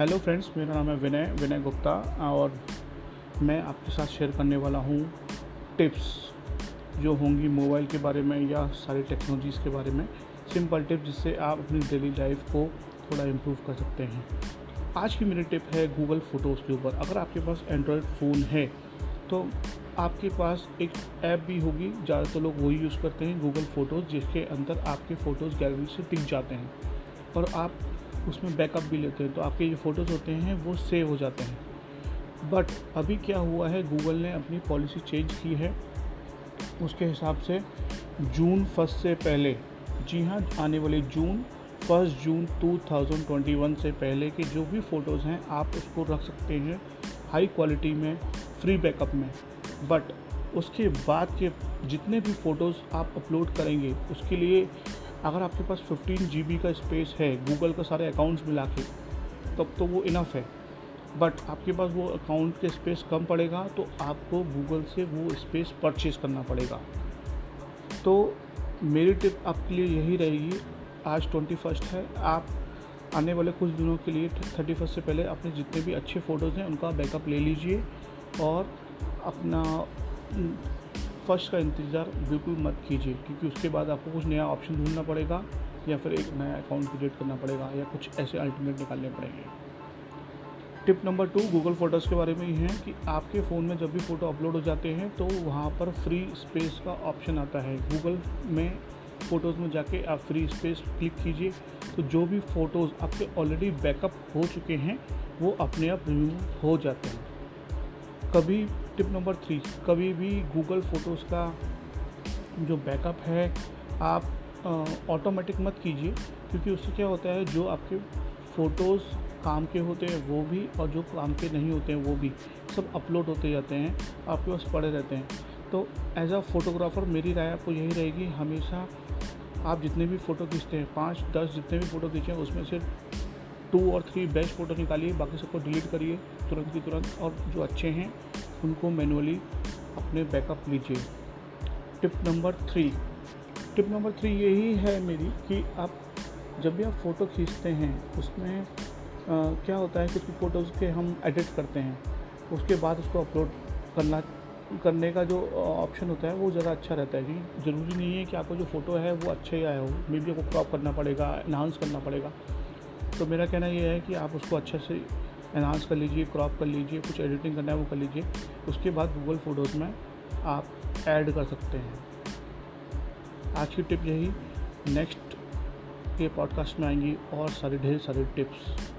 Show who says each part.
Speaker 1: Hello friends मेरा नाम है विनय विनय गुप्ता, और मैं आपके साथ शेयर करने वाला हूँ टिप्स जो होंगी मोबाइल के बारे में या सारी टेक्नोलॉजीज़ के बारे में। सिंपल टिप्स जिससे आप अपनी डेली लाइफ को थोड़ा इम्प्रूव कर सकते हैं। आज की मेरी टिप है गूगल फ़ोटोज़ के ऊपर। अगर आपके पास एंड्रॉयड फ़ोन है तो आपके पास एक ऐप भी होगी, ज़्यादातर तो लोग वही यूज़ करते हैं गूगल फ़ोटोज़ जिसके अंदर आपके फ़ोटोज़ गैलरी से टिक जाते हैं। और आप उसमें बैकअप भी लेते हैं। तो आपके जो फ़ोटोज़ होते हैं, वो सेव हो जाते हैं। बट अभी क्या हुआ है गूगल ने अपनी पॉलिसी चेंज की है। उसके हिसाब से जून फ़र्स्ट से पहले, जी हाँ आने वाले जून, फ़र्स्ट जून 2021 से पहले के जो भी फ़ोटोज़ हैं, आप उसको रख सकते हैं हाई क्वालिटी में फ्री बैकअप में। बट उसके बाद के जितने भी फ़ोटोज़ आप अपलोड करेंगे, उसके लिए अगर आपके पास 15 जी का स्पेस है गूगल का सारे अकाउंट्स मिला के, तब तो वो इनफ है। बट आपके पास वो अकाउंट के स्पेस कम पड़ेगा तो आपको गूगल से वो स्पेस परचेज करना पड़ेगा। तो मेरी टिप आपके लिए यही रहेगी, आज ट्वेंटी फ़र्स्ट है, आप आने वाले कुछ दिनों के लिए थर्टी फ़र्स्ट से पहले अपने जितने भी अच्छे फ़ोटोज़ हैं, उनका बैकअप ले लीजिए और अपना फ़र्स्ट का इंतज़ार बिल्कुल मत कीजिए, क्योंकि उसके बाद आपको कुछ नया ऑप्शन ढूंढना पड़ेगा, या फिर एक नया अकाउंट क्रिएट करना पड़ेगा, या कुछ ऐसे अल्टरनेट निकालने पड़ेंगे। Tip number two Google photos के बारे में ये है कि आपके फ़ोन में जब भी फ़ोटो अपलोड हो जाते हैं तो वहाँ पर फ्री स्पेस का ऑप्शन आता है। गूगल में फ़ोटोज़ में जाके आप फ्री स्पेस क्लिक कीजिए तो जो भी फ़ोटोज़ आपके ऑलरेडी बैकअप हो चुके हैं, वो अपने आप रिमूव हो जाते हैं। कभी टिप नंबर थ्री कभी भी गूगल फ़ोटोज़ का जो बैकअप है, आप ऑटोमेटिक मत कीजिए, क्योंकि उससे क्या होता है, जो आपके फ़ोटोज़ काम के होते हैं, वो भी और जो काम के नहीं होते हैं, वो भी सब अपलोड होते जाते हैं, आपके पास पड़े रहते हैं। तो एज अ फ़ोटोग्राफ़र मेरी राय आपको यही रहेगी, हमेशा आप जितने भी फ़ोटो खींचते हैं, पाँच, दस जितने भी फ़ोटो खींचे, उसमें से टू और थ्री बेस्ट फ़ोटो निकालिए, बाकी सबको डिलीट करिए, तुरंत की तुरंत, और जो अच्छे हैं उनको मैनुअली अपने बैकअप लीजिए। Tip number three. Tip number three यही है मेरी कि आप जब भी आप फ़ोटो खींचते हैं उसमें आ, क्या होता है कुछ फ़ोटोज़ के हम एडिट करते हैं। उसके बाद उसको अपलोड करना करने का जो ऑप्शन होता है वो ज़्यादा अच्छा रहता है कि ज़रूरी नहीं है कि आपको जो फ़ोटो है वो अच्छे ही आया हो। मे बी आपको क्रॉप करना पड़ेगा एनहांस करना पड़ेगा। तो मेरा कहना ये है कि आप उसको अच्छे से एनहांस कर लीजिए क्रॉप कर लीजिए, कुछ एडिटिंग करना है वो कर लीजिए। उसके बाद गूगल फ़ोटोज़ में आप ऐड कर सकते हैं। आज की टिप यही। नेक्स्ट के पॉडकास्ट में आएँगी और सारी ढेर सारी टिप्स